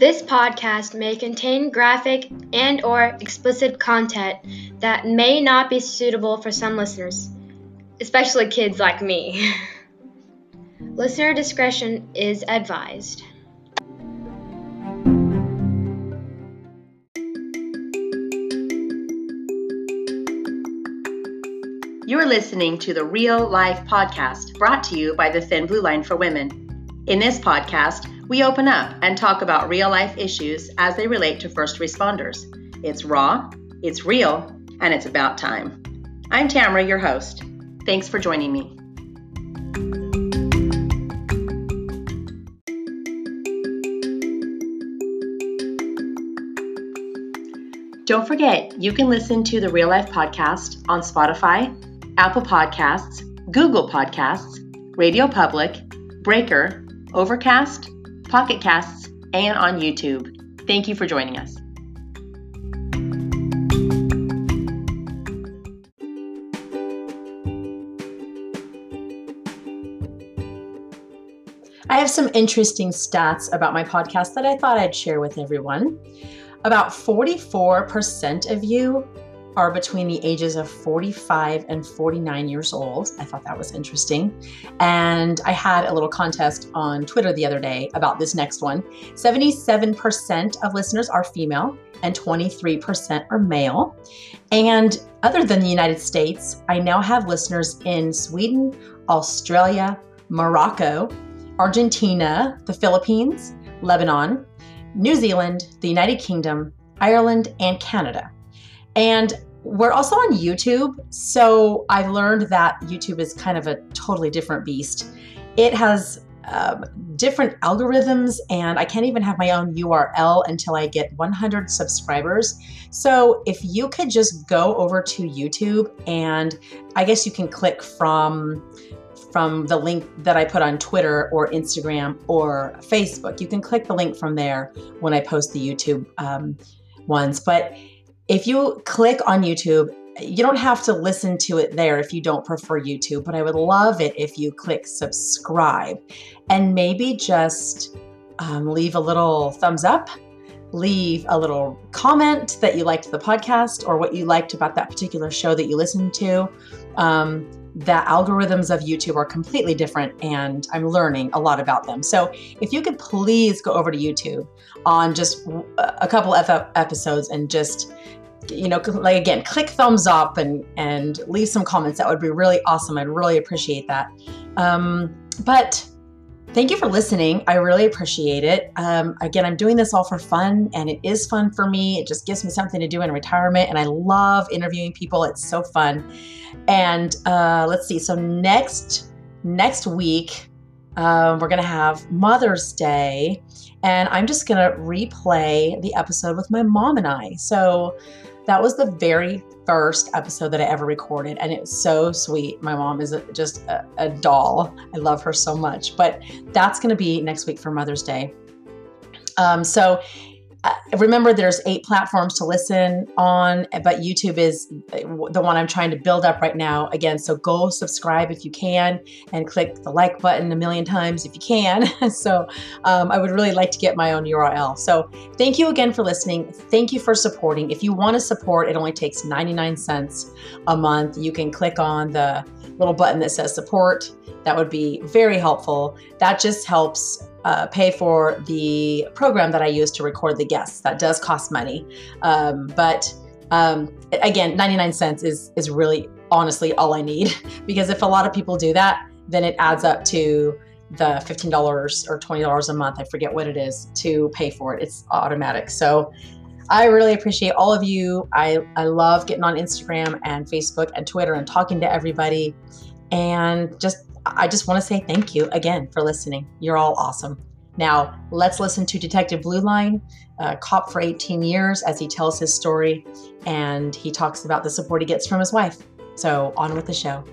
This podcast may contain graphic and or explicit content that may not be suitable for some listeners, especially kids like me. Listener discretion is advised. You're listening to the Real Life Podcast, brought to you by the Thin Blue Line for Women. In this podcast, we open up and talk about real life issues as they relate to first responders. It's raw, it's real, and it's about time. I'm Tamara, your host. Thanks for joining me. Don't forget, you can listen to the Real Life Podcast on Spotify, Apple Podcasts, Google Podcasts, Radio Public, Breaker, Overcast, Pocket Casts, and on YouTube. Thank you for joining us. I have some interesting stats about my podcast that I thought I'd share with everyone. About 44% of you are between the ages of 45 and 49 years old. I thought that was interesting. And I had a little contest on Twitter the other day about this next one. 77% of listeners are female and 23% are male. And other than the United States, I now have listeners in Sweden, Australia, Morocco, Argentina, the Philippines, Lebanon, New Zealand, the United Kingdom, Ireland, and Canada. And we're also on YouTube. So I've learned that YouTube is kind of a totally different beast. It has um, different algorithms, and I can't even have my own URL until I get 100 subscribers. So if you could just go over to YouTube, and I guess you can click from from the link that I put on Twitter or Instagram or Facebook. You can click the link from there when I post the YouTube um, ones, but if you click on YouTube, you don't have to listen to it there if you don't prefer YouTube, but I would love it if you click subscribe and maybe just um, leave a little thumbs up, leave a little comment that you liked the podcast or what you liked about that particular show that you listened to. Um, the algorithms of YouTube are completely different and I'm learning a lot about them. So if you could please go over to YouTube on just a couple of episodes and just you know, like again, click thumbs up and and leave some comments. That would be really awesome. I'd really appreciate that. Um, but thank you for listening. I really appreciate it. Um, again, I'm doing this all for fun, and it is fun for me. It just gives me something to do in retirement, and I love interviewing people. It's so fun. And uh, let's see. So next next week. Um, we're going to have Mother's Day, and I'm just going to replay the episode with my mom and I. So, that was the very first episode that I ever recorded, and it's so sweet. My mom is just a, a doll. I love her so much. But that's going to be next week for Mother's Day. Um, so uh, remember there's eight platforms to listen on but youtube is the one i'm trying to build up right now. Again so go subscribe if you can and click the like button a million times if you can. So um, i would really like to get my own url so thank you again for listening. Thank you for supporting. If you want to support it only takes 99 cents a month. You can click on the little button that says support that would be very helpful that just helps uh, pay for the program that I use to record the guests. That does cost money, um, but um, again, 99 cents is is really honestly all I need because if a lot of people do that, then it adds up to the $15 or $20 a month. I forget what it is to pay for it. It's automatic. So I really appreciate all of you. I, I love getting on Instagram and Facebook and Twitter and talking to everybody and just I just want to say thank you again for listening. You're all awesome. Now, let's listen to Detective Blue Line, uh, cop for 18 years, as he tells his story and he talks about the support he gets from his wife. So, on with the show.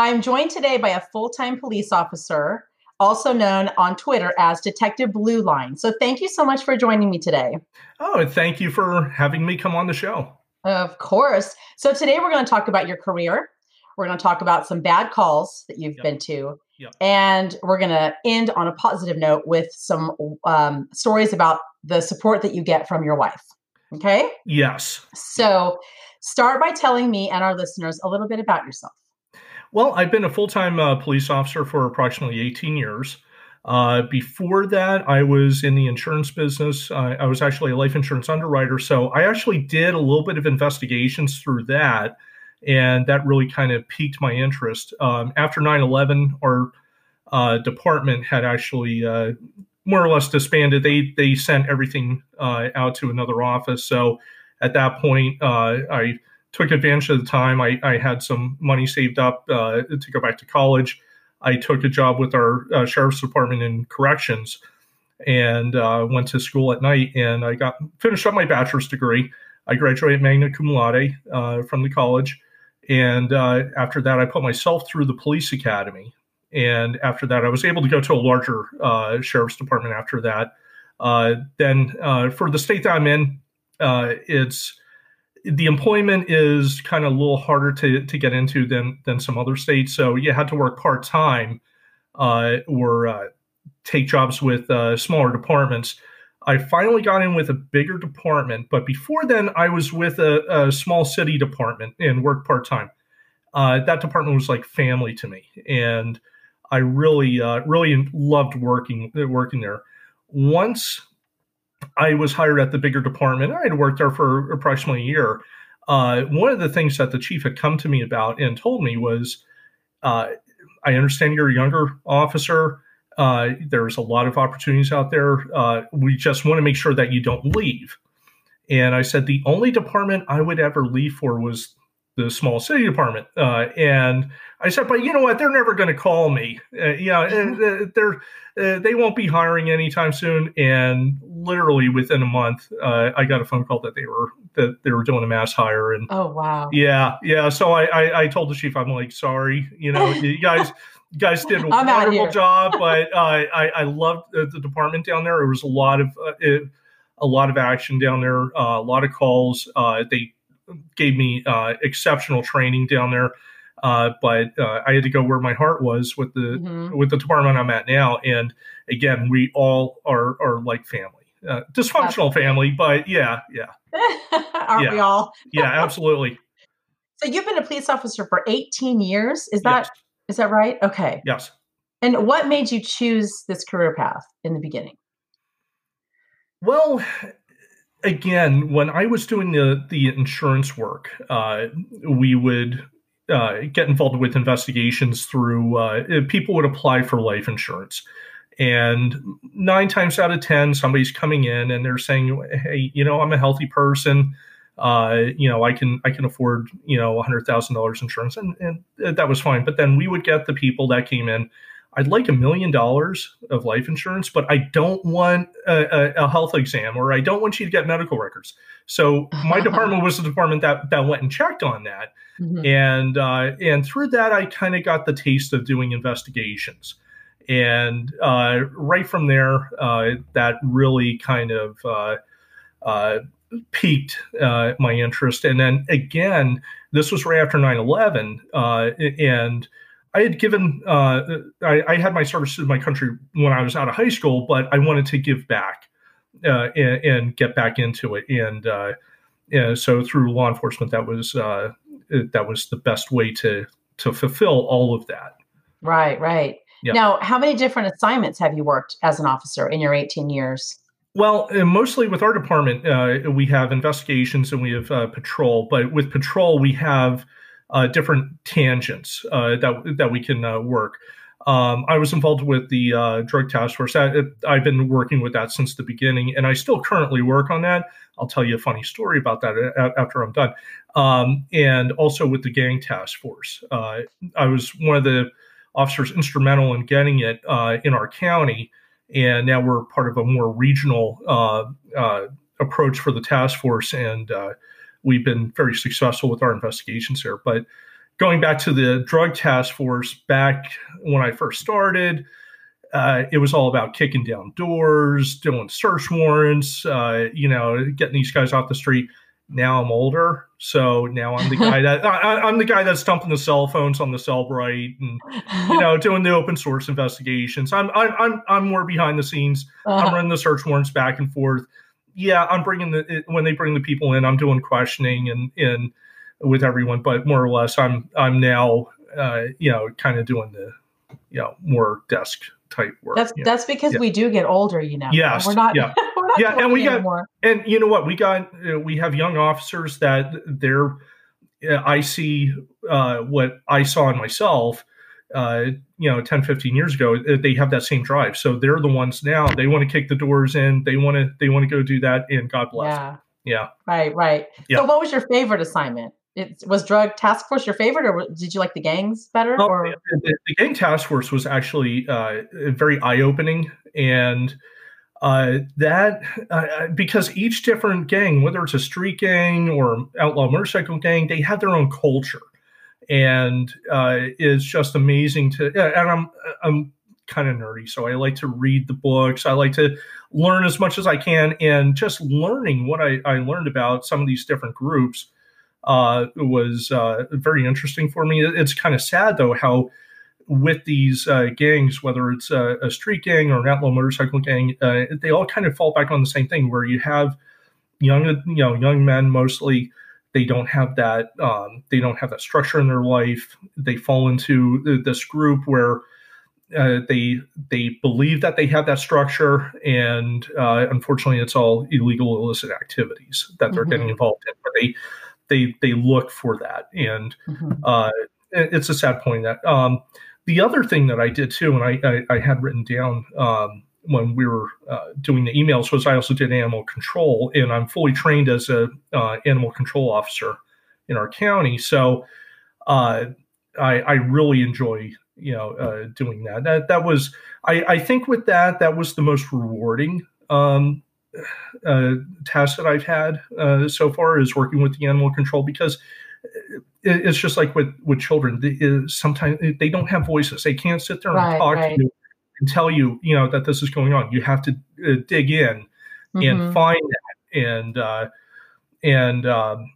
I'm joined today by a full time police officer also known on Twitter as Detective Blue Line. So thank you so much for joining me today. Oh, thank you for having me come on the show. Of course. So today we're going to talk about your career. We're going to talk about some bad calls that you've yep. been to. Yep. And we're going to end on a positive note with some um, stories about the support that you get from your wife. Okay? Yes. So start by telling me and our listeners a little bit about yourself. Well, I've been a full time uh, police officer for approximately 18 years. Uh, before that, I was in the insurance business. Uh, I was actually a life insurance underwriter. So I actually did a little bit of investigations through that. And that really kind of piqued my interest. Um, after 9 11, our uh, department had actually uh, more or less disbanded. They, they sent everything uh, out to another office. So at that point, I took advantage of the time. I, I had some money saved up uh, to go back to college. I took a job with our uh, sheriff's department in corrections and uh, went to school at night. And I got finished up my bachelor's degree. I graduated magna cum laude uh, from the college. And uh, after that, I put myself through the police academy. And after that, I was able to go to a larger uh, sheriff's department after that. then for the state that I'm in, it's the employment is kind of a little harder to, to get into than than some other states. So you had to work part time uh, or uh, take jobs with uh, smaller departments. I finally got in with a bigger department, but before then, I was with a, a small city department and worked part time. Uh, that department was like family to me, and I really uh, really loved working working there. Once I was hired at the bigger department. I had worked there for approximately a year. Uh, one of the things that the chief had come to me about and told me was, uh, I understand you're a younger officer. Uh, there's a lot of opportunities out there. Uh, we just want to make sure that you don't leave. And I said, the only department I would ever leave for was the small city department. Uh, and I said, but you know what? They're never going to call me. Uh, yeah, uh, they're uh, they won't be hiring anytime soon. And literally within a month, uh, I got a phone call that they were that they were doing a mass hire. And oh wow, yeah, yeah. So I I, I told the chief, I'm like, sorry, you know, you guys. You guys did a wonderful job, but uh, I I loved the department down there. There was a lot of it, a lot of action down there, a lot of calls. they gave me exceptional training down there. Uh, but uh, I had to go where my heart was with the mm-hmm. with the department I'm at now. And again, we all are are like family, uh, dysfunctional family, but yeah, yeah, aren't yeah. we all? yeah, absolutely. So you've been a police officer for 18 years. Is that yes. is that right? Okay. Yes. And what made you choose this career path in the beginning? Well, again, when I was doing the the insurance work, uh, we would uh, get involved with investigations through uh, people would apply for life insurance. And nine times out of 10, somebody's coming in and they're saying, Hey, you know, I'm a healthy person. Uh, you know, I can, I can afford, you know, hundred thousand dollars insurance and, and that was fine. But then we would get the people that came in I'd like a million dollars of life insurance, but I don't want a, a, a, health exam or I don't want you to get medical records. So my department was the department that that went and checked on that, mm-hmm. and uh, and through that I kind of got the taste of doing investigations, and uh, right from there uh, that really kind of uh, uh, piqued uh, my interest. And then again, this was right after 9/11, and I had given, uh, I, I, had my service to my country when I was out of high school, but I wanted to give back uh, and, and, get back into it. And, uh, and, so through law enforcement, that was uh, that was the best way to to fulfill all of that. Right, right. Yep. Now, how many different assignments have you worked as an officer in your 18 years? Well, uh, mostly with our department, uh, we have investigations and we have patrol. But with patrol, we have uh, different tangents uh, that that we can uh, work. Um, I was involved with the uh, drug task force. I, have been working with that since the beginning, and I still currently work on that. I'll tell you a funny story about that after I'm done. Um, and also with the gang task force, uh, I was one of the officers instrumental in getting it uh, in our county, and now we're part of a more regional approach for the task force and we've been very successful with our investigations here. But going back to the drug task force, back when I first started, uh, it was all about kicking down doors, doing search warrants, uh, you know, getting these guys off the street. Now I'm older, so now I'm the guy that I, am the guy that's dumping the cell phones on the Cellebrite and you know doing the open source investigations. I'm I'm I'm, I'm more behind the scenes. Uh-huh. I'm running the search warrants back and forth. Yeah, I'm bringing the when they bring the people in, I'm doing questioning and and with everyone, but more or less, I'm I'm now uh, you know kind of doing the you know more desk type work. That's that's because yeah. we do get older, you know. Yes, we're not. Yeah, we're not yeah, and we got anymore. and you know what we got. Uh, we have young officers that they're. Uh, I see uh, what I saw in myself. Uh, you know, 10, 15 years ago, uh, they have that same drive. So they're the ones now. They want to kick the doors in. They want to. They want to go do that. And God bless. Yeah. Yeah. Right. Right. Yeah. So, what was your favorite assignment? it was drug task force your favorite or did you like the gangs better well, or the, the, gang task force was actually uh, very eye-opening and uh, that uh, because each different gang whether it's a street gang or outlaw motorcycle gang they have their own culture and uh, it's just amazing to and i'm i'm kind of nerdy so i like to read the books i like to learn as much as i can and just learning what i, I learned about some of these different groups uh, was uh, very interesting for me. It's kind of sad though how with these uh, gangs, whether it's a, a, street gang or an outlaw motorcycle gang, uh, they all kind of fall back on the same thing where you have young, you know, young men mostly. They don't have that. Um, they don't have that structure in their life. They fall into this group where uh, they they believe that they have that structure, and uh, unfortunately, it's all illegal, illicit activities that they're mm-hmm. getting involved in. But they they they look for that, and mm-hmm. uh, it's a sad point that. Um, the other thing that I did too, and I I, I had written down um, when we were uh, doing the emails was I also did animal control, and I'm fully trained as a uh, animal control officer in our county. So uh, I, I really enjoy you know uh, doing that. That that was I, I think with that that was the most rewarding um, uh, task that I've had uh, so far is working with the animal control because it's just like with with children. Sometimes they don't have voices. They can't sit there and right, talk right. to you and tell you, you know, that this is going on. You have to uh, dig in mm-hmm. and find that, and uh, and um,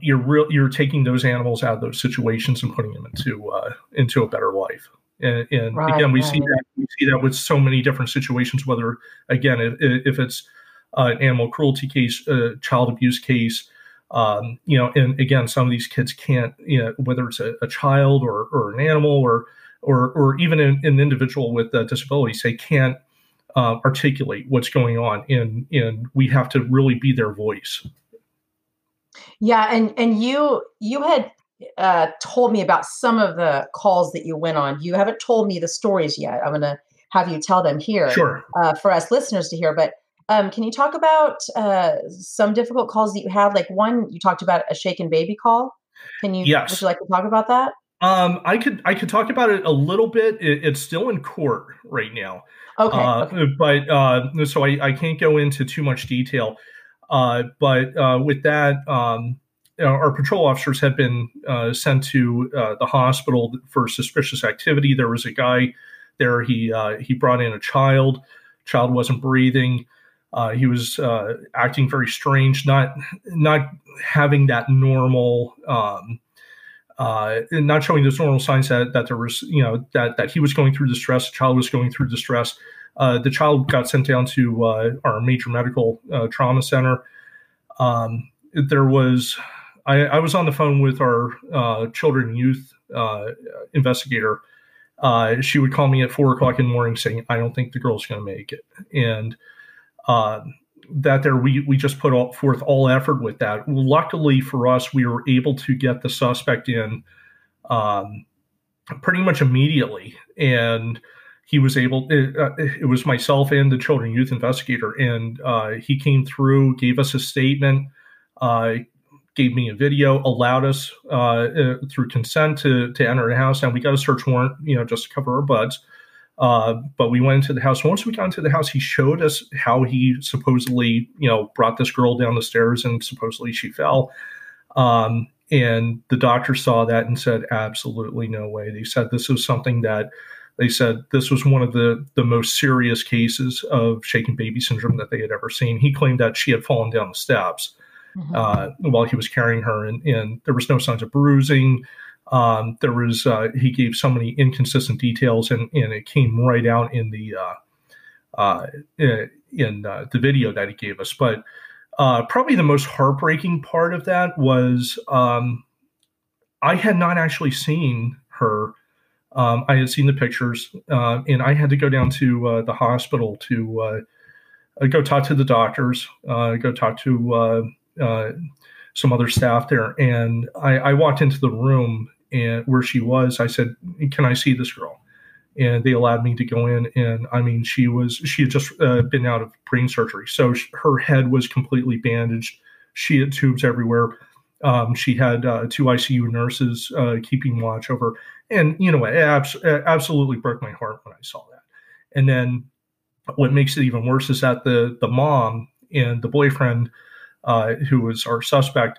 you're real. You're taking those animals out of those situations and putting them into uh, into a better life. And, and right, again, we right. see that we see that with so many different situations. Whether again, if, if it's uh, an animal cruelty case, a child abuse case, um, you know, and again, some of these kids can't, you know, whether it's a, a child or, or an animal or or or even an, an individual with disabilities, they can't uh, articulate what's going on, and and we have to really be their voice. Yeah, and and you you had uh, told me about some of the calls that you went on. You haven't told me the stories yet. I'm going to have you tell them here sure. uh, for us listeners to hear. But um, can you talk about uh, some difficult calls that you had? Like one, you talked about a shaken baby call. Can you? Yes. Would you like to talk about that? Um, I could I could talk about it a little bit. It, it's still in court right now. Okay. Uh, okay. But uh, so I, I can't go into too much detail. Uh, but uh, with that, um, our patrol officers have been uh, sent to uh, the hospital for suspicious activity. There was a guy there. He uh, he brought in a child. Child wasn't breathing. Uh, he was uh, acting very strange, not not having that normal, um, uh, not showing those normal signs that that there was, you know, that that he was going through distress. The child was going through distress. the child got sent down to our major medical trauma center. Um, there was I, I, was on the phone with our uh, children and youth uh, investigator. Uh, she would call me at four o'clock in the morning saying, "I don't think the girl's going to make it," and uh, that there we we just put all, forth all effort with that. Luckily for us, we were able to get the suspect in um, pretty much immediately, and he was able. It, uh, it, was myself and the children youth investigator, and uh, he came through, gave us a statement. Uh, gave me a video, allowed us uh, uh, through consent to to enter the house, and we got a search warrant, you know, just to cover our butts. Uh, but we went into the house. Once we got into the house, he showed us how he supposedly, you know, brought this girl down the stairs, and supposedly she fell. Um, and the doctor saw that and said, "Absolutely no way." They said this was something that they said this was one of the the most serious cases of shaken baby syndrome that they had ever seen. He claimed that she had fallen down the steps mm-hmm. uh, while he was carrying her, and, and there was no signs of bruising. Um, there was uh, he gave so many inconsistent details, and, and it came right out in the uh, uh in uh, the video that he gave us. But uh, probably the most heartbreaking part of that was um, I had not actually seen her um, I had seen the pictures, uh, and I had to go down to uh, the hospital to go talk to the doctors, go talk to some other staff there. And I, I, walked into the room and where she was. I said, "Can I see this girl?" And they allowed me to go in. And I mean, she was she had just been out of brain surgery, so she, her head was completely bandaged. She had tubes everywhere. Um, she had uh, two ICU nurses uh, keeping watch over, and you know, it abs- absolutely broke my heart when I saw that. And then, what makes it even worse is that the the mom and the boyfriend, uh, who was our suspect,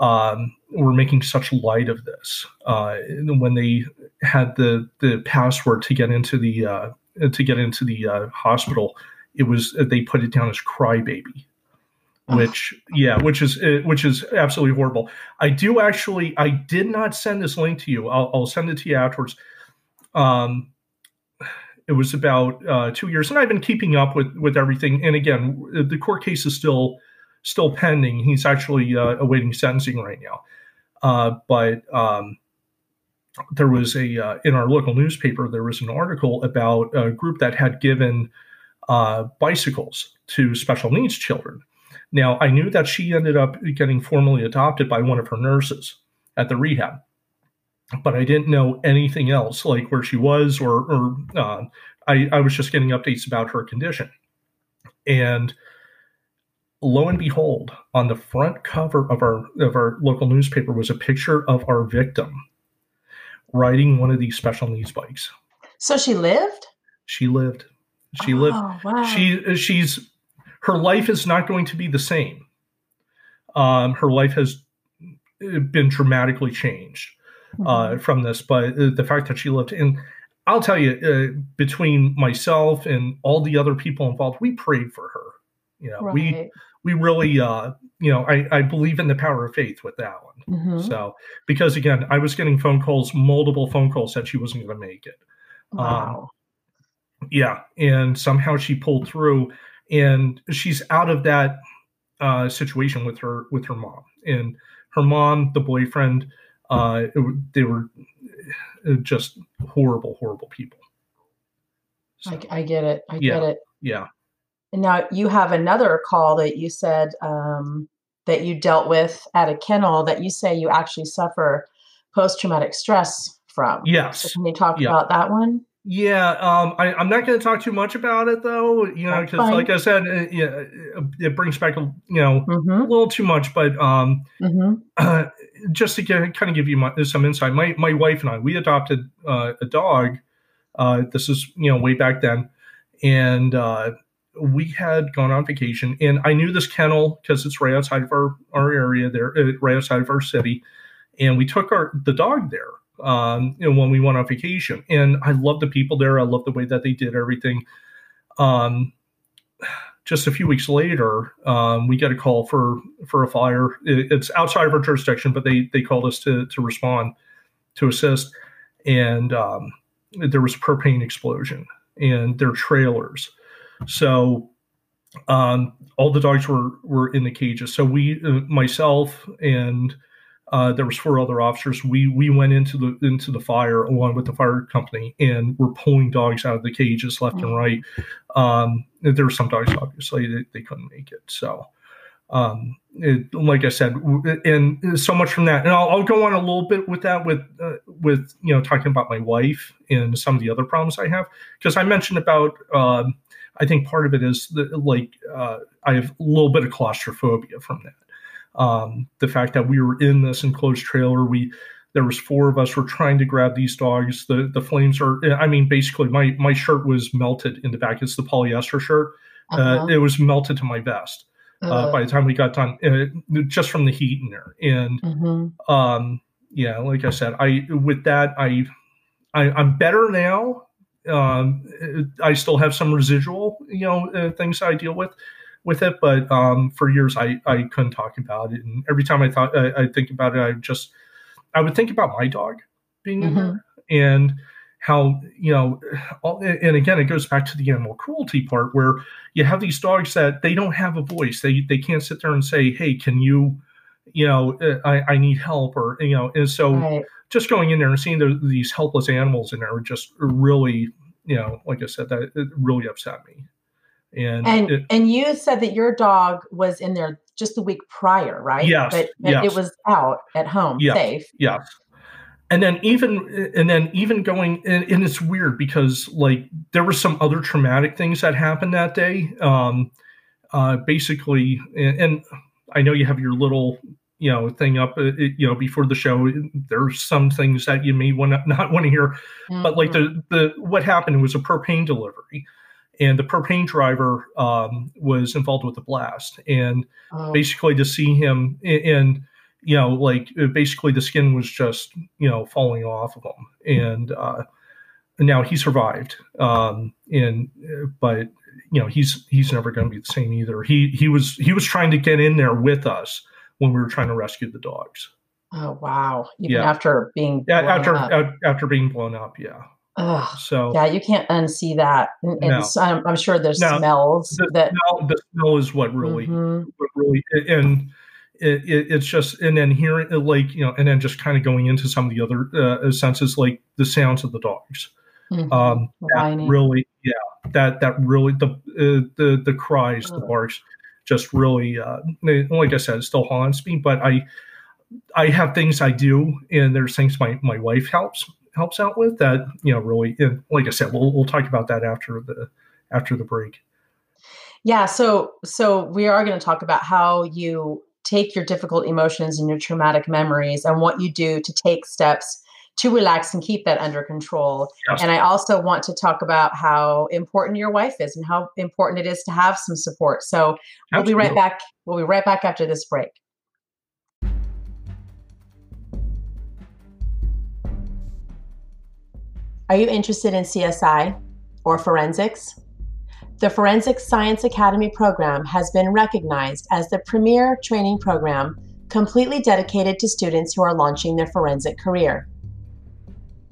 um, were making such light of this uh, when they had the the password to get into the uh, to get into the uh, hospital. It was they put it down as crybaby which yeah which is uh, which is absolutely horrible. I do actually i did not send this link to you. I'll, I'll send it to you afterwards. Um it was about uh, two years and i've been keeping up with with everything. And again the court case is still still pending. He's actually uh, awaiting sentencing right now. Uh, but um there was a uh, in our local newspaper there was an article about a group that had given uh, bicycles to special needs children. Now, I knew that she ended up getting formally adopted by one of her nurses at the rehab, but I didn't know anything else, like where she was, or, or uh, I, I was just getting updates about her condition. And lo and behold, on the front cover of our of our local newspaper was a picture of our victim riding one of these special needs bikes. So she lived. She lived. She oh, lived. Wow. She she's her life is not going to be the same. Um, her life has been dramatically changed uh, mm-hmm. from this, but uh, the fact that she lived in, I'll tell you, uh, between myself and all the other people involved, we prayed for her. You know, right. we we really, uh, you know, I, I believe in the power of faith with that one. Mm-hmm. So, because again, I was getting phone calls, multiple phone calls that she wasn't going to make it. Wow. Um, yeah, and somehow she pulled through and she's out of that uh, situation with her with her mom and her mom, the boyfriend. Uh, it, they were uh, just horrible, horrible people. So, I, I, get it. I yeah, get it. Yeah. And now you have another call that you said um, that you dealt with at a kennel that you say you actually suffer post traumatic stress from. Yes. So can you talk yeah. about that one? Yeah, um, I, am not going to talk too much about it though, you know, because like I said, it, yeah, it brings back a you know mm-hmm. a little too much. But um, mm-hmm. uh, just to get, kind of give you my, some insight, my my wife and I we adopted uh, a dog. Uh, this is you know way back then, and uh, we had gone on vacation, and I knew this kennel because it's right outside of our our area there, uh, right outside of our city, and we took our the dog there um, you know, when we went on vacation. And I love the people there. I love the way that they did everything. Um, just a few weeks later, um, we get a call for for a fire. It, it's outside of our jurisdiction, but they they called us to to respond to assist, and um, there was a propane explosion and their trailers. So um, all the dogs were were in the cages. So we, uh, myself and uh, there was four other officers. We we went into the into the fire along with the fire company, and we're pulling dogs out of the cages left mm-hmm. and right. Um, there were some dogs, obviously, that they couldn't make it. So, um, it, like I said, and so much from that. And I'll, I'll go on a little bit with that, with uh, with you know talking about my wife and some of the other problems I have, because I mentioned about. Um, I think part of it is that, like uh, I have a little bit of claustrophobia from that um, the fact that we were in this enclosed trailer, we there was four of us were trying to grab these dogs. The the flames are. I mean, basically, my my shirt was melted in the back. It's the polyester shirt. Uh, uh-huh. Uh, it was melted to my vest. Uh, by the time we got done, uh, just from the heat in there, and mm-hmm. um, yeah, like I said, I with that I, I I'm better now um, I still have some residual, you know, uh, things I deal with with it. But um, for years, I I couldn't talk about it, and every time I thought I, I think about it, I just I would think about my dog being mm-hmm. there and how you know all, and again it goes back to the animal cruelty part where you have these dogs that they don't have a voice they they can't sit there and say hey can you you know uh, i, I need help or you know and so right. Just going in there and seeing the, these helpless animals in there just really you know like i said that it really upset me. And and, it, and you said that your dog was in there just the week prior right? Yes, but yes. it was out at home yes, safe. yes. And then even and then even going and, and, it's weird because like there were some other traumatic things that happened that day. Um uh basically and, and i know you have your little you know thing up uh, you know before the show there's some things that you may want to not want to hear mm-hmm. but like the mm-hmm. the what happened was a propane delivery and the propane driver um, was involved with the blast and oh. basically to see him and you know, like uh, basically the skin was just, you know, falling off of him. And, uh, now he survived. Um, and, uh, but, you know, he's, he's never going to be the same either. He, he was, he was trying to get in there with us when we were trying to rescue the dogs. Oh, wow. Even yeah. after being, yeah, after, up. after being blown up. Yeah. Ugh, so yeah, you can't unsee that. And, no. I'm, I'm, sure there's no, smells the that smell, the smell is what really, mm-hmm. what really, and it, it, it's just and then hearing like you know and then just kind of going into some of the other uh, senses like the sounds of the dogs mm-hmm. um that really yeah that that really the uh, the the cries oh. the barks just really uh like i said still haunts me but i i have things i do and there's things my my wife helps helps out with that you know really and like i said we'll, we'll talk about that after the after the break. Yeah so so we are going to talk about how you take your difficult emotions and your traumatic memories and what you do to take steps to relax and keep that under control. Yes. And I also want to talk about how important your wife is and how important it is to have some support. So we'll be right back. We'll be right back after this break. Are you interested in CSI or forensics? The Forensic Science Academy program has been recognized as the premier training program completely dedicated to students who are launching their forensic career.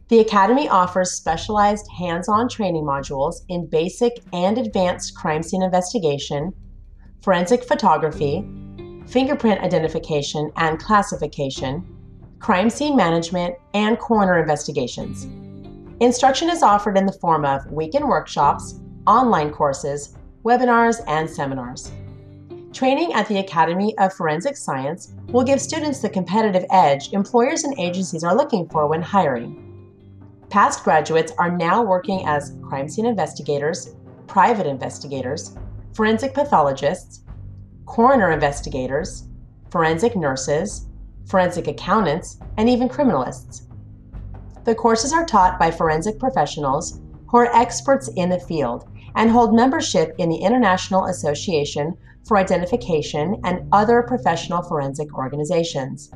The Academy offers specialized hands on training modules in basic and advanced crime scene investigation, forensic photography, fingerprint identification and classification, crime scene management, and coroner investigations. Instruction is offered in the form of weekend workshops, online courses, webinars, and seminars. Training at the Academy of Forensic Science will give students the competitive edge employers and agencies are looking for when hiring. Past graduates are now working as crime scene investigators, private investigators, forensic pathologists, coroner investigators, forensic nurses, forensic accountants, and even criminalists. The courses are taught by forensic professionals who are experts in the field and hold membership in the International Association for Identification and other professional forensic organizations.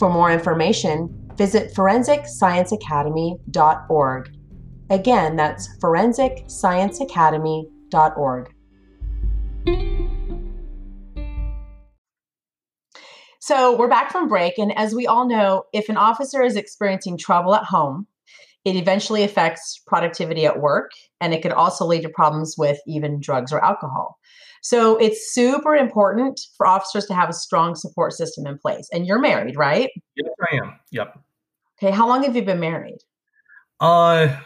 For more information, visit forensicscienceacademy.org. Again, that's forensicscienceacademy.org. So we're back from break, and as we all know, if an officer is experiencing trouble at home, it eventually affects productivity at work, and it could also lead to problems with even drugs or alcohol. So it's super important for officers to have a strong support system in place. And you're married, right? Yes, I am. Yep. Okay. How long have you been married? Uh,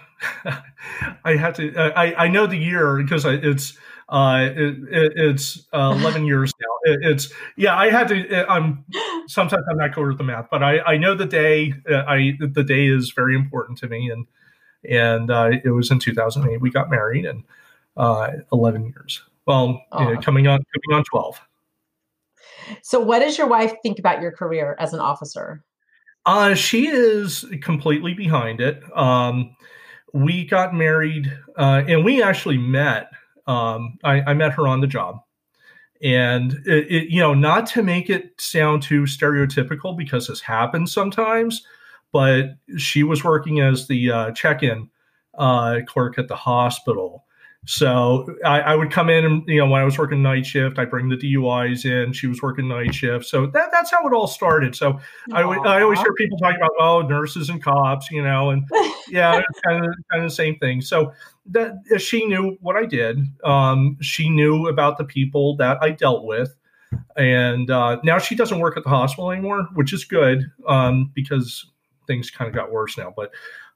I have to. Uh, I I know the year because it's uh, it, it, it's uh, 11 years now. It, it's yeah. I had to. I'm sometimes I'm not good with the math, but I I know the day. Uh, I the day is very important to me, and and uh, it was in 2008 we got married, and uh, 11 years. Well, oh. coming on coming on 12. So, what does your wife think about your career as an officer? Uh, she is completely behind it. Um, we got married, uh, and we actually met um, I, I, met her on the job. And it, it, you know, not to make it sound too stereotypical because this happens sometimes, but she was working as the uh, check-in uh, clerk at the hospital. So I, I, would come in and, you know, when I was working night shift, I bring the DUIs in. She was working night shift. So that, that's how it all started. So I, I always hear people talking about, oh, nurses and cops, you know, and yeah, kind of, kind of the same thing. So that she knew what I did. Um, she knew about the people that I dealt with. And uh, now she doesn't work at the hospital anymore, which is good um, because things kind of got worse now. But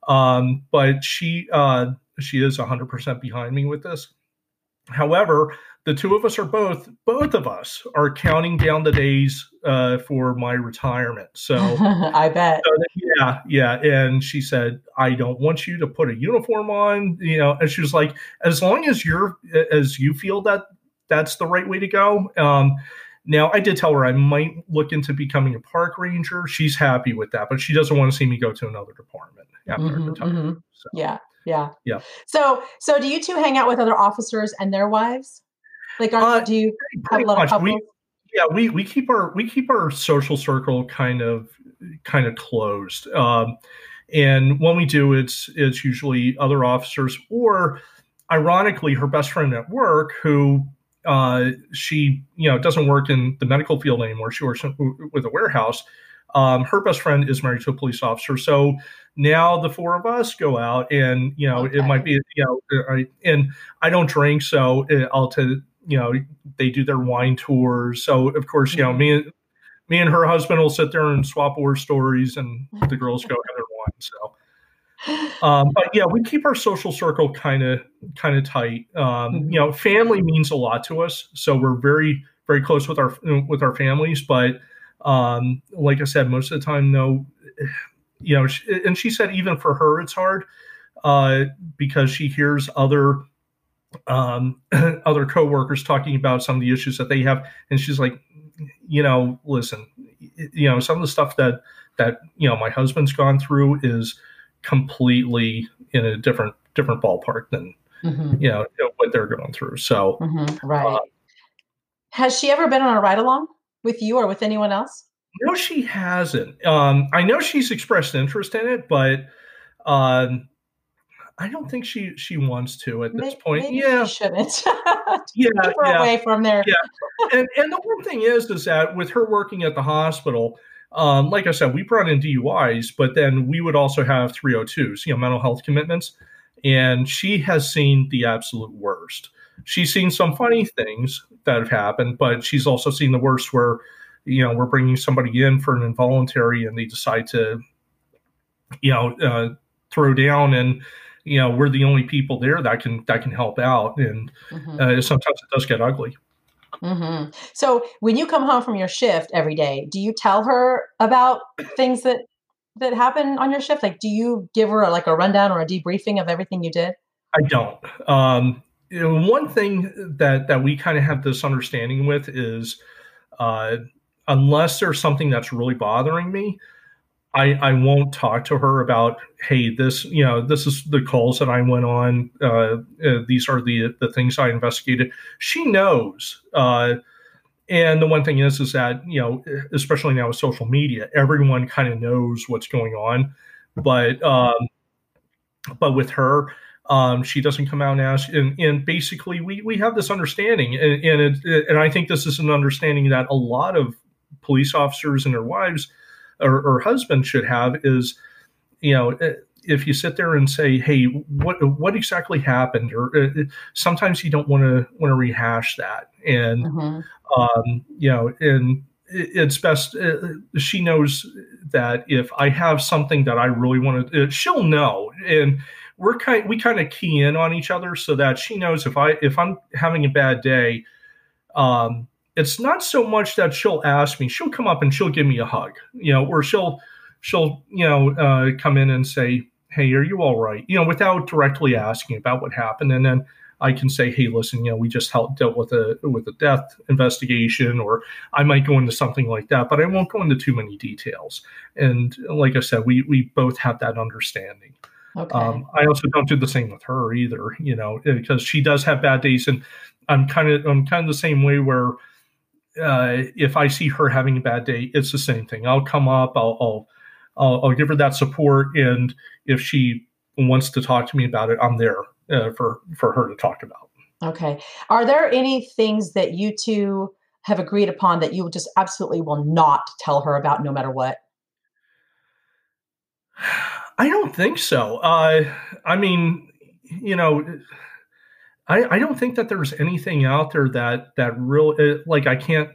um, but she uh, she is 100% behind me with this. However, the two of us are both both of us are counting down the days uh, for my retirement. So I bet. So that, yeah, yeah. And she said, "I don't want you to put a uniform on." You know, and she was like, "As long as you're as you feel that that's the right way to go." Um, now, I did tell her I might look into becoming a park ranger. She's happy with that, but she doesn't want to see me go to another department after mm-hmm, Mm-hmm. So, yeah, yeah, yeah. So, so do you two hang out with other officers and their wives? Like, are, uh, do you have a lot of couples? We, yeah, we we keep our we keep our social circle kind of kind of closed. Um, and when we do, it's it's usually other officers or ironically her best friend at work who uh, she you know doesn't work in the medical field anymore. She works with a warehouse. Um, her best friend is married to a police officer, so now the four of us go out, and you know okay. it might be you know, I, and I don't drink, so uh, I'll tell you know they do their wine tours. So of course you know mm-hmm. me me and her husband will sit there and swap war stories, and the girls go have their wine. So um, but yeah, we keep our social circle kind of kind of tight. Um, mm-hmm. You know, family means a lot to us, so we're very very close with our with our families. But um, like I said, most of the time, no. You know, and she said even for her, it's hard uh, because she hears other um, other coworkers talking about some of the issues that they have, and she's like, you know, listen, you know, some of the stuff that that you know my husband's gone through is completely in a different different ballpark than mm-hmm. you, know, what they're going through. So mm-hmm. right. Uh, Has she ever been on a ride along with you or with anyone else? No, she hasn't. Um, I know she's expressed interest in it, but um, I don't think she she wants to at this point. yeah, she shouldn't. yeah, yeah. away from there. yeah, and and the one thing is, is that with her working at the hospital, um, like I said, we brought in DUIs, but then we would also have 302s, you know, mental health commitments. And she has seen the absolute worst. She's seen some funny things that have happened, but she's also seen the worst where, you know, we're bringing somebody in for an involuntary and they decide to, you know, uh, throw down and, you know, we're the only people there that can that can help out, and mm-hmm. uh, sometimes it does get ugly. Mm-hmm. So when you come home from your shift every day, do you tell her about things that that happen on your shift? Like, do you give her a, like a rundown or a debriefing of everything you did? I don't. Um, you know, one thing that that we kind of have this understanding with is, uh, unless there's something that's really bothering me, I, I won't talk to her about hey this you know this is the calls that I went on uh, uh, these are the the things I investigated. She knows uh, and the one thing is is that you know especially now with social media everyone kind of knows what's going on. But um, but with her um, she doesn't come out and ask and, and basically we we have this understanding and and, it, and I think this is an understanding that a lot of police officers and their wives or, or husband should have is, you know, if you sit there and say, "Hey, what what exactly happened?" or uh, sometimes you don't want to want to rehash that, and mm-hmm. um, you know, and it's best. Uh, she knows that if I have something that I really want to, uh, she'll know, and we're kind we kind of key in on each other so that she knows if I if I'm having a bad day. Um, it's not so much that she'll ask me she'll come up and she'll give me a hug you know or she'll she'll you know uh, come in and say hey are you all right you know without directly asking about what happened and then i can say hey listen you know we just helped dealt with a with a death investigation or i might go into something like that but i won't go into too many details and like i said we we both have that understanding Okay. Um, I also don't do the same with her either, you know, because she does have bad days, and I'm kind of I'm kind of the same way where uh, if I see her having a bad day, it's the same thing. I'll come up, I'll, I'll, I'll, I'll give her that support, and if she wants to talk to me about it, I'm there uh, for for her to talk about. Okay. Are there any things that you two have agreed upon that you just absolutely will not tell her about, no matter what? I don't think so. Uh, I mean, you know, I, I don't think that there's anything out there that that really uh, like I can't.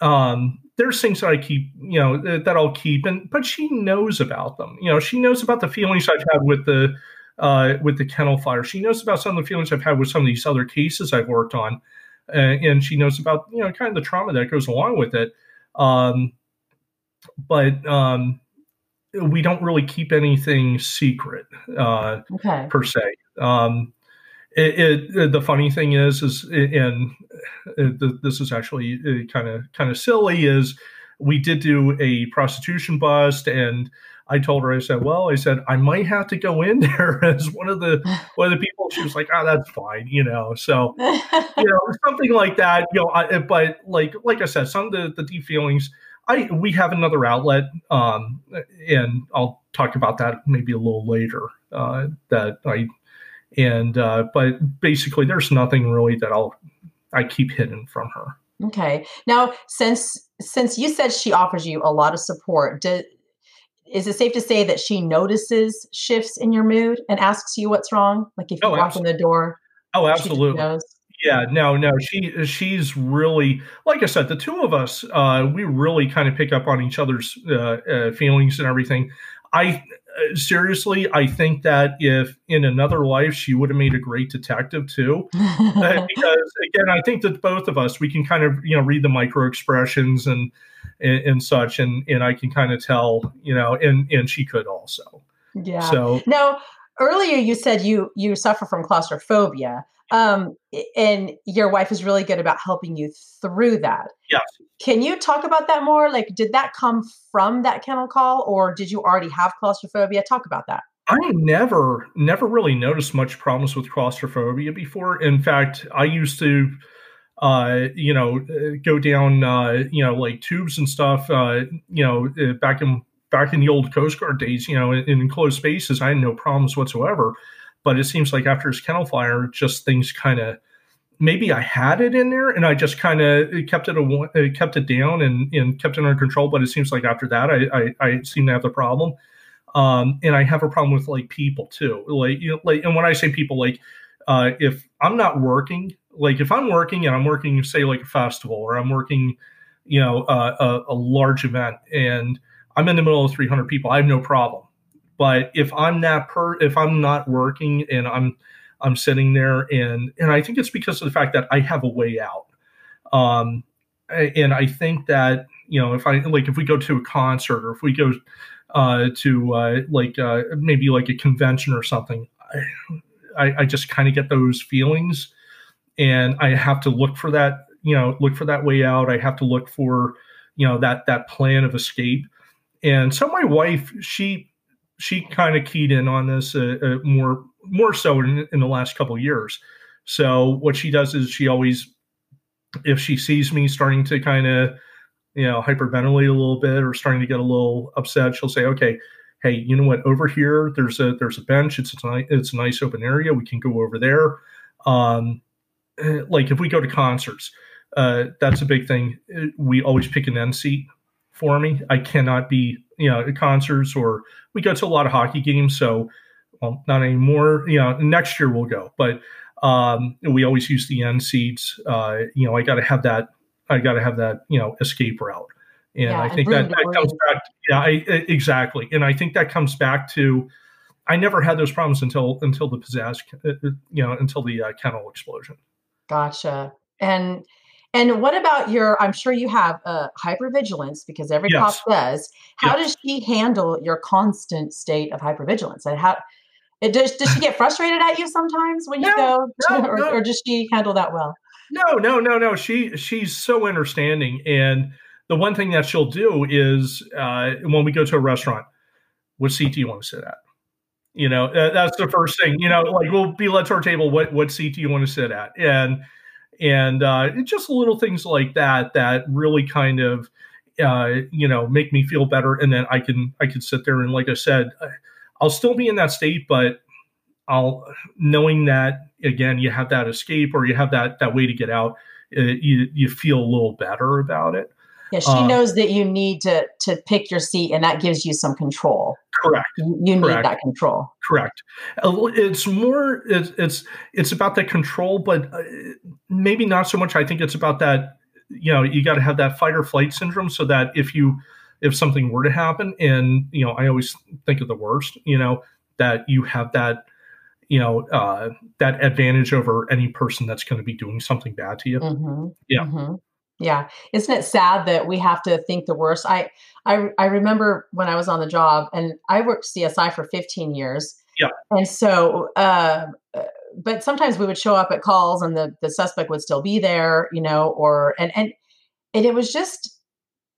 Um, there's things that I keep, you know, that I'll keep, and but she knows about them. You know, she knows about the feelings I've had with the uh, with the kennel fire. She knows about some of the feelings I've had with some of these other cases I've worked on, uh, and she knows about you know kind of the trauma that goes along with it. Um, but um, we don't really keep anything secret uh, okay. per se. Um, it, it, the funny thing is, is and this is actually kind of kind of silly. Is we did do a prostitution bust, and I told her, I said, well, I said I might have to go in there as one of the one of the people. She was like, oh, that's fine, you know. So you know, something like that, you know. I, but like like I said, some of the the deep feelings I we have another outlet, um, and I'll talk about that maybe a little later. Uh, that I and uh, but basically, there's nothing really that I'll I keep hidden from her. Okay. Now, since since you said she offers you a lot of support, do, is it safe to say that she notices shifts in your mood and asks you what's wrong? Like if you oh, walk absolutely. in the door. Oh, absolutely. Yeah, no, no. She she's really like I said. The two of us, uh, we really kind of pick up on each other's uh, uh, feelings and everything. I uh, seriously, I think that if in another life she would have made a great detective too, uh, because again, I think that both of us we can kind of you know read the micro expressions and, and and, such, and and I can kind of tell you know, and and she could also. Yeah. So now earlier you said you you suffer from claustrophobia. Um, and your wife is really good about helping you through that. Yes. Can you talk about that more? Like, did that come from that kennel call, or did you already have claustrophobia? Talk about that. I never, never really noticed much problems with claustrophobia before. In fact, I used to, uh, you know, uh, go down, uh, you know, like tubes and stuff, uh, you know, uh, back in back in the old Coast Guard days, you know, in, in enclosed spaces, I had no problems whatsoever. But it seems like after his kennel fire, just things kind of maybe I had it in there and I just kind of kept it a, kept it down and, and kept it under control. But it seems like after that, I, I, I seem to have the problem. Um, and I have a problem with like people too. Like, you know, like, and when I say people, like, uh, if I'm not working, like if I'm working and I'm working, say like a festival or I'm working, you know, uh, a, a large event and I'm in the middle of 300 people, I have no problem. But if I'm that per, if I'm not working and I'm I'm sitting there and and I think it's because of the fact that I have a way out. Um, and I think that you know if I like if we go to a concert or if we go uh, to uh, like uh, maybe like a convention or something, I, I just kind of get those feelings, and I have to look for that you know look for that way out. I have to look for you know that that plan of escape. And so my wife, she she kind of keyed in on this uh, uh, more more so in, in the last couple years. So what she does is she always, if she sees me starting to kind of, you know, hyperventilate a little bit or starting to get a little upset, she'll say, "Okay, hey, you know what? Over here, there's a there's a bench. It's a nice it's a nice open area. We can go over there. Um, eh, like if we go to concerts, uh, that's a big thing. We always pick an end seat for me. I cannot be, you know, at concerts or we go to a lot of hockey games. So, well, not anymore. You know, next year we'll go, but um, we always use the end seats. Uh, you know, I got to have that. I got to have that. You know, escape route. And yeah, I think that, that comes back. To, yeah, I, exactly. And I think that comes back to. I never had those problems until until the pizzazz, uh, uh, you know, until the uh, kennel explosion. Gotcha. And and what about your? I'm sure you have uh, hypervigilance because every yes. cop does. How yes. does she handle your constant state of hypervigilance? And how it does? Does she get frustrated at you sometimes when you go, to, no, or, no. or does she handle that well? No, no, no, no. She she's so understanding, and the one thing that she'll do is uh, when we go to a restaurant, what seat do you want to sit at? You know, uh, that's the first thing. You know, like we'll be led to our table. What what seat do you want to sit at? And and uh, just little things like that that really kind of uh, you know make me feel better and then i can i can sit there and like i said I'll still be in that state, but I'll knowing that again, you have that escape or you have that that way to get out. Uh, you you feel a little better about it. Yeah, she um, knows that you need to to pick your seat, and that gives you some control. Correct. You, you correct. need that control. Correct. It's more. It's it's it's about the control, but uh, maybe not so much. I think it's about that. You know, you got to have that fight or flight syndrome, so that if you if something were to happen, and you know, I always think of the worst. You know, that you have that you know uh, that advantage over any person that's going to be doing something bad to you. Mm-hmm. Yeah. Mm-hmm. Yeah. Isn't it sad that we have to think the worst? I, I I remember when I was on the job and I worked CSI for 15 years. Yeah. And so uh, but sometimes we would show up at calls and the the suspect would still be there, you know, or and and and it was just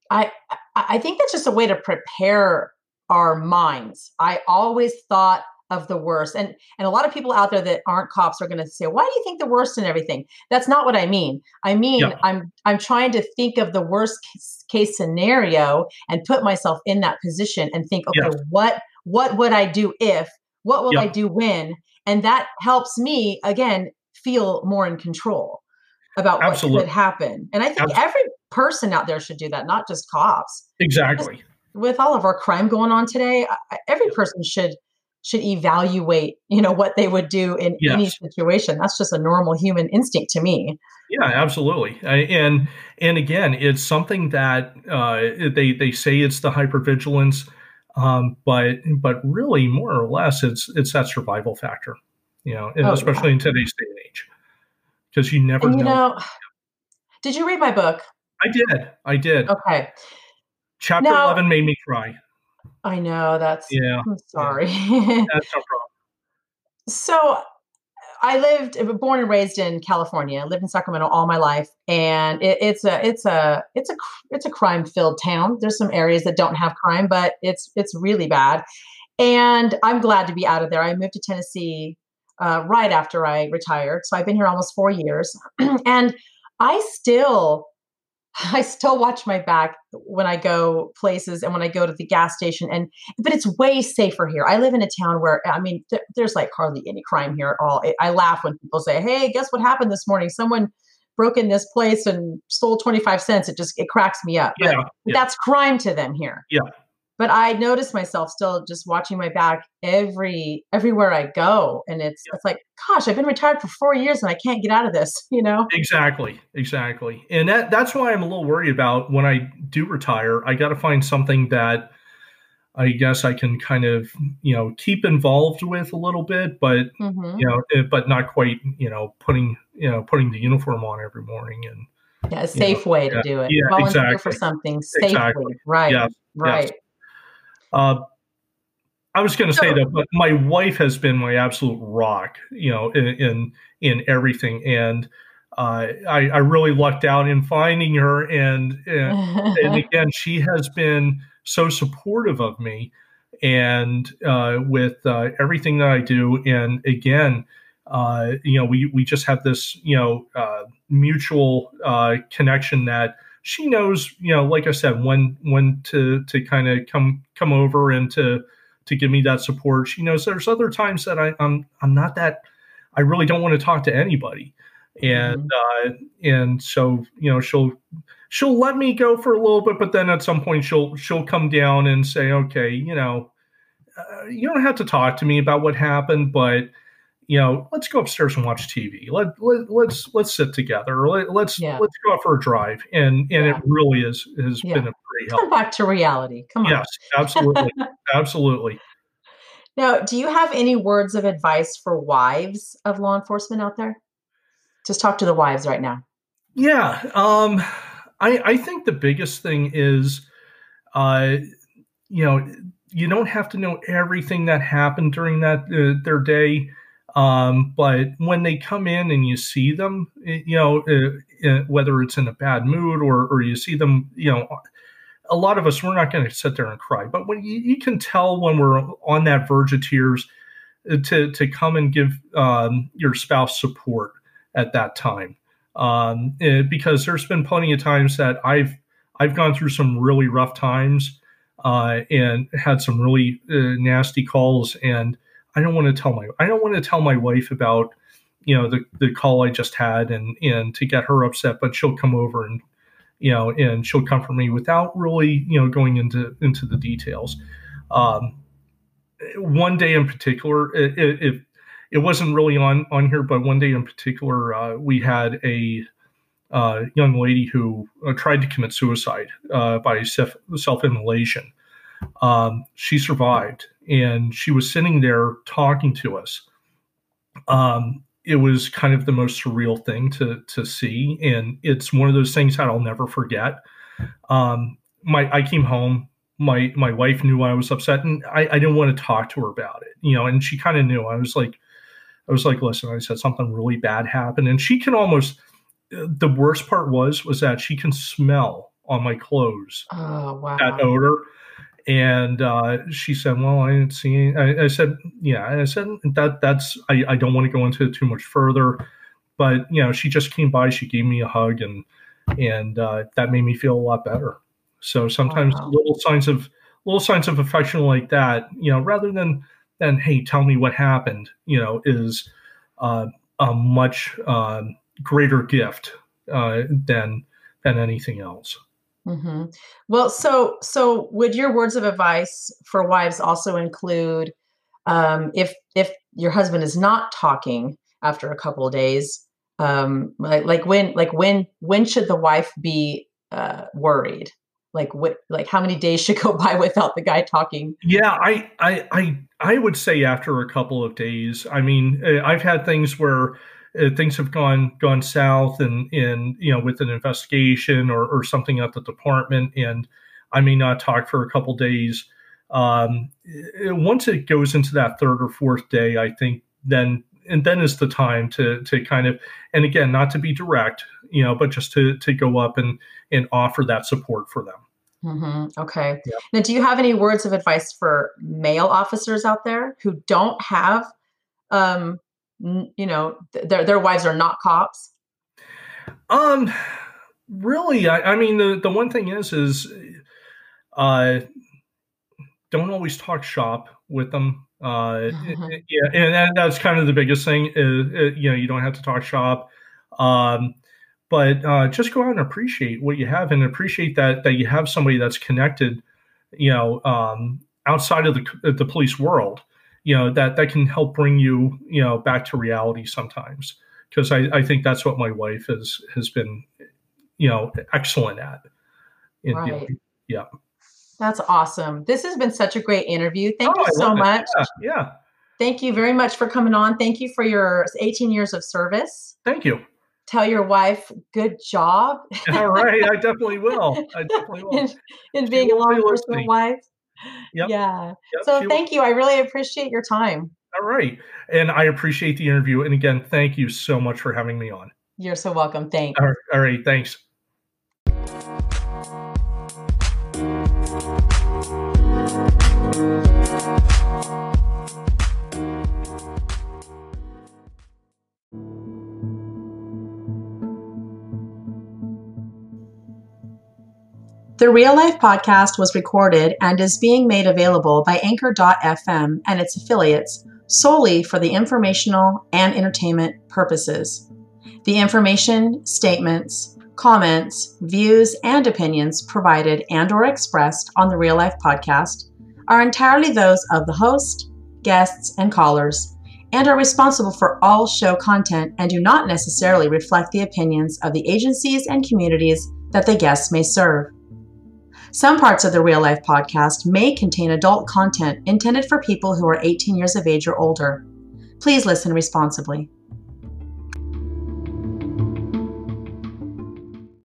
I I think that's just a way to prepare our minds. I always thought of the worst. And and a lot of people out there that aren't cops are going to say, "Why do you think the worst and everything?" That's not what I mean. I mean, yeah. I'm I'm trying to think of the worst case, case, scenario and put myself in that position and think, "Okay, yeah. what what would I do if? What will yeah. I do when?" And that helps me again feel more in control about Absolutely. what could happen. And I think Absolutely. every person out there should do that, not just cops. Exactly. Just with all of our crime going on today, every person should should evaluate you know what they would do in yes. any situation that's just a normal human instinct to me yeah absolutely and and again it's something that uh, they they say it's the hypervigilance um, but but really more or less it's it's that survival factor you know oh, especially yeah. in today's day and age because you never and, you know. know did you read my book i did i did okay chapter now, 11 made me cry I know that's yeah. I'm sorry. Yeah. That's no problem. so I lived uh, born and raised in California. I lived in Sacramento all my life, and it, it's a it's a it's a it's a crime filled town. There's some areas that don't have crime, but it's it's really bad. And I'm glad to be out of there. I moved to Tennessee uh, right after I retired, so I've been here almost four years, and I still I still watch my back when I go places and when I go to the gas station. And but it's way safer here. I live in a town where I mean, th- there's like hardly any crime here at all. I, I laugh when people say, "Hey, guess what happened this morning? Someone broke in this place and stole 25 cents." It just it cracks me up. Yeah, but, yeah. that's crime to them here. Yeah but I notice myself still just watching my back every everywhere I go, and it's it's like, gosh, I've been retired for four years and I can't get out of this, you know? Exactly, exactly, and that that's why I'm a little worried about when I do retire. I got to find something that I guess I can kind of you know keep involved with a little bit, but mm-hmm. you know, eh, but not quite you know putting you know putting the uniform on every morning and. Yeah, a safe know, way to yeah, do it. Yeah, Volunteer exactly. for something safely. Exactly. Right. Yes, right. Yes. Uh, I was going to say that, but my wife has been my absolute rock, you know, in in, in everything, and uh, I, I really lucked out in finding her, and and, and again, she has been so supportive of me, and uh, with uh, everything that I do, and again, uh, you know, we we just have this, you know, uh, mutual uh, connection that she knows, you know, like I said, when when to to kind of come come over and to to give me that support. She knows there's other times that I, I'm I'm not that I really don't want to talk to anybody, and mm-hmm. uh, and so you know she'll she'll let me go for a little bit, but then at some point she'll she'll come down and say, okay, you know, uh, you don't have to talk to me about what happened, but you know, let's go upstairs and watch TV. Let, let let's let's sit together. Let, let's, yeah. let's go out for a drive. And and yeah. it really is has yeah. been a great help. Come back to reality. Come on. Yes, absolutely, absolutely. Now, do you have any words of advice for wives of law enforcement out there? Just talk to the wives right now. Yeah, um, I I think the biggest thing is, uh, you know, you don't have to know everything that happened during that uh, their day um, but when they come in and you see them, eh, you know, uh, uh, whether it's in a bad mood or, or you see them, you know, a lot of us, we're not going to sit there and cry, but when you, you, can tell when we're on that verge of tears to, to come and give um, your spouse support at that time. Um, because there's been plenty of times that I've, I've gone through some really rough times uh, and had some really uh, nasty calls. And I don't want to tell my I don't want to tell my wife about you know the the call I just had and and to get her upset, but she'll come over and you know and she'll comfort me without really you know going into into the details. Um, one day in particular, it, it, it wasn't really on on here, but one day in particular, uh, we had a uh, young lady who uh, tried to commit suicide uh, by self immolation. Um, she survived, and she was sitting there talking to us. Um, it was kind of the most surreal thing to to see, and it's one of those things that I'll never forget. Um, my I came home my my wife knew I was upset, and I, I didn't want to talk to her about it, you know. And she kind of knew. I was like, I was like, listen, I said something really bad happened, and she can almost. The worst part was was that she can smell on my clothes oh, wow. that odor, and uh, she said, "Well, I didn't see." I, I said, "Yeah," and I said that that's. I, I don't want to go into it too much further, but you know, she just came by, she gave me a hug, and and uh, that made me feel a lot better. So sometimes wow. little signs of little signs of affection like that, you know, rather than than hey, tell me what happened, you know, is uh, a much uh, greater gift uh, than than anything else. Mm-hmm. Well, so so would your words of advice for wives also include um, if if your husband is not talking after a couple of days, um, like, like when like when when should the wife be uh, worried? like what like how many days should go by without the guy talking yeah i i i, I would say after a couple of days i mean uh, i've had things where uh, things have gone gone south and and you know with an investigation or, or something at the department and i may not talk for a couple days um, uh, once it goes into that third or fourth day i think then and then is the time to to kind of and again not to be direct you know but just to to go up and and offer that support for them mm-hmm. okay yeah. now do you have any words of advice for male officers out there who don't have um you know their their wives are not cops um really i, I mean the the one thing is is uh don't always talk shop with them uh, mm-hmm. yeah, and that's kind of the biggest thing. Is, uh, you know, you don't have to talk shop, um, but uh, just go out and appreciate what you have, and appreciate that that you have somebody that's connected, you know, um, outside of the the police world, you know, that that can help bring you, you know, back to reality sometimes. Because I, I think that's what my wife has has been, you know, excellent at. In, right. yeah. That's awesome. This has been such a great interview. Thank oh, you so much. Yeah, yeah. Thank you very much for coming on. Thank you for your 18 years of service. Thank you. Tell your wife, good job. All right. I definitely will. I definitely will. in, in being a law enforcement wife. Yep. Yeah. Yep. So thank will. you. I really appreciate your time. All right. And I appreciate the interview. And again, thank you so much for having me on. You're so welcome. Thanks. All right. All right thanks. The Real Life podcast was recorded and is being made available by Anchor.fm and its affiliates solely for the informational and entertainment purposes. The information, statements, comments, views, and opinions provided and or expressed on the Real Life podcast are entirely those of the host, guests, and callers, and are responsible for all show content and do not necessarily reflect the opinions of the agencies and communities that the guests may serve. Some parts of the Real Life podcast may contain adult content intended for people who are 18 years of age or older. Please listen responsibly.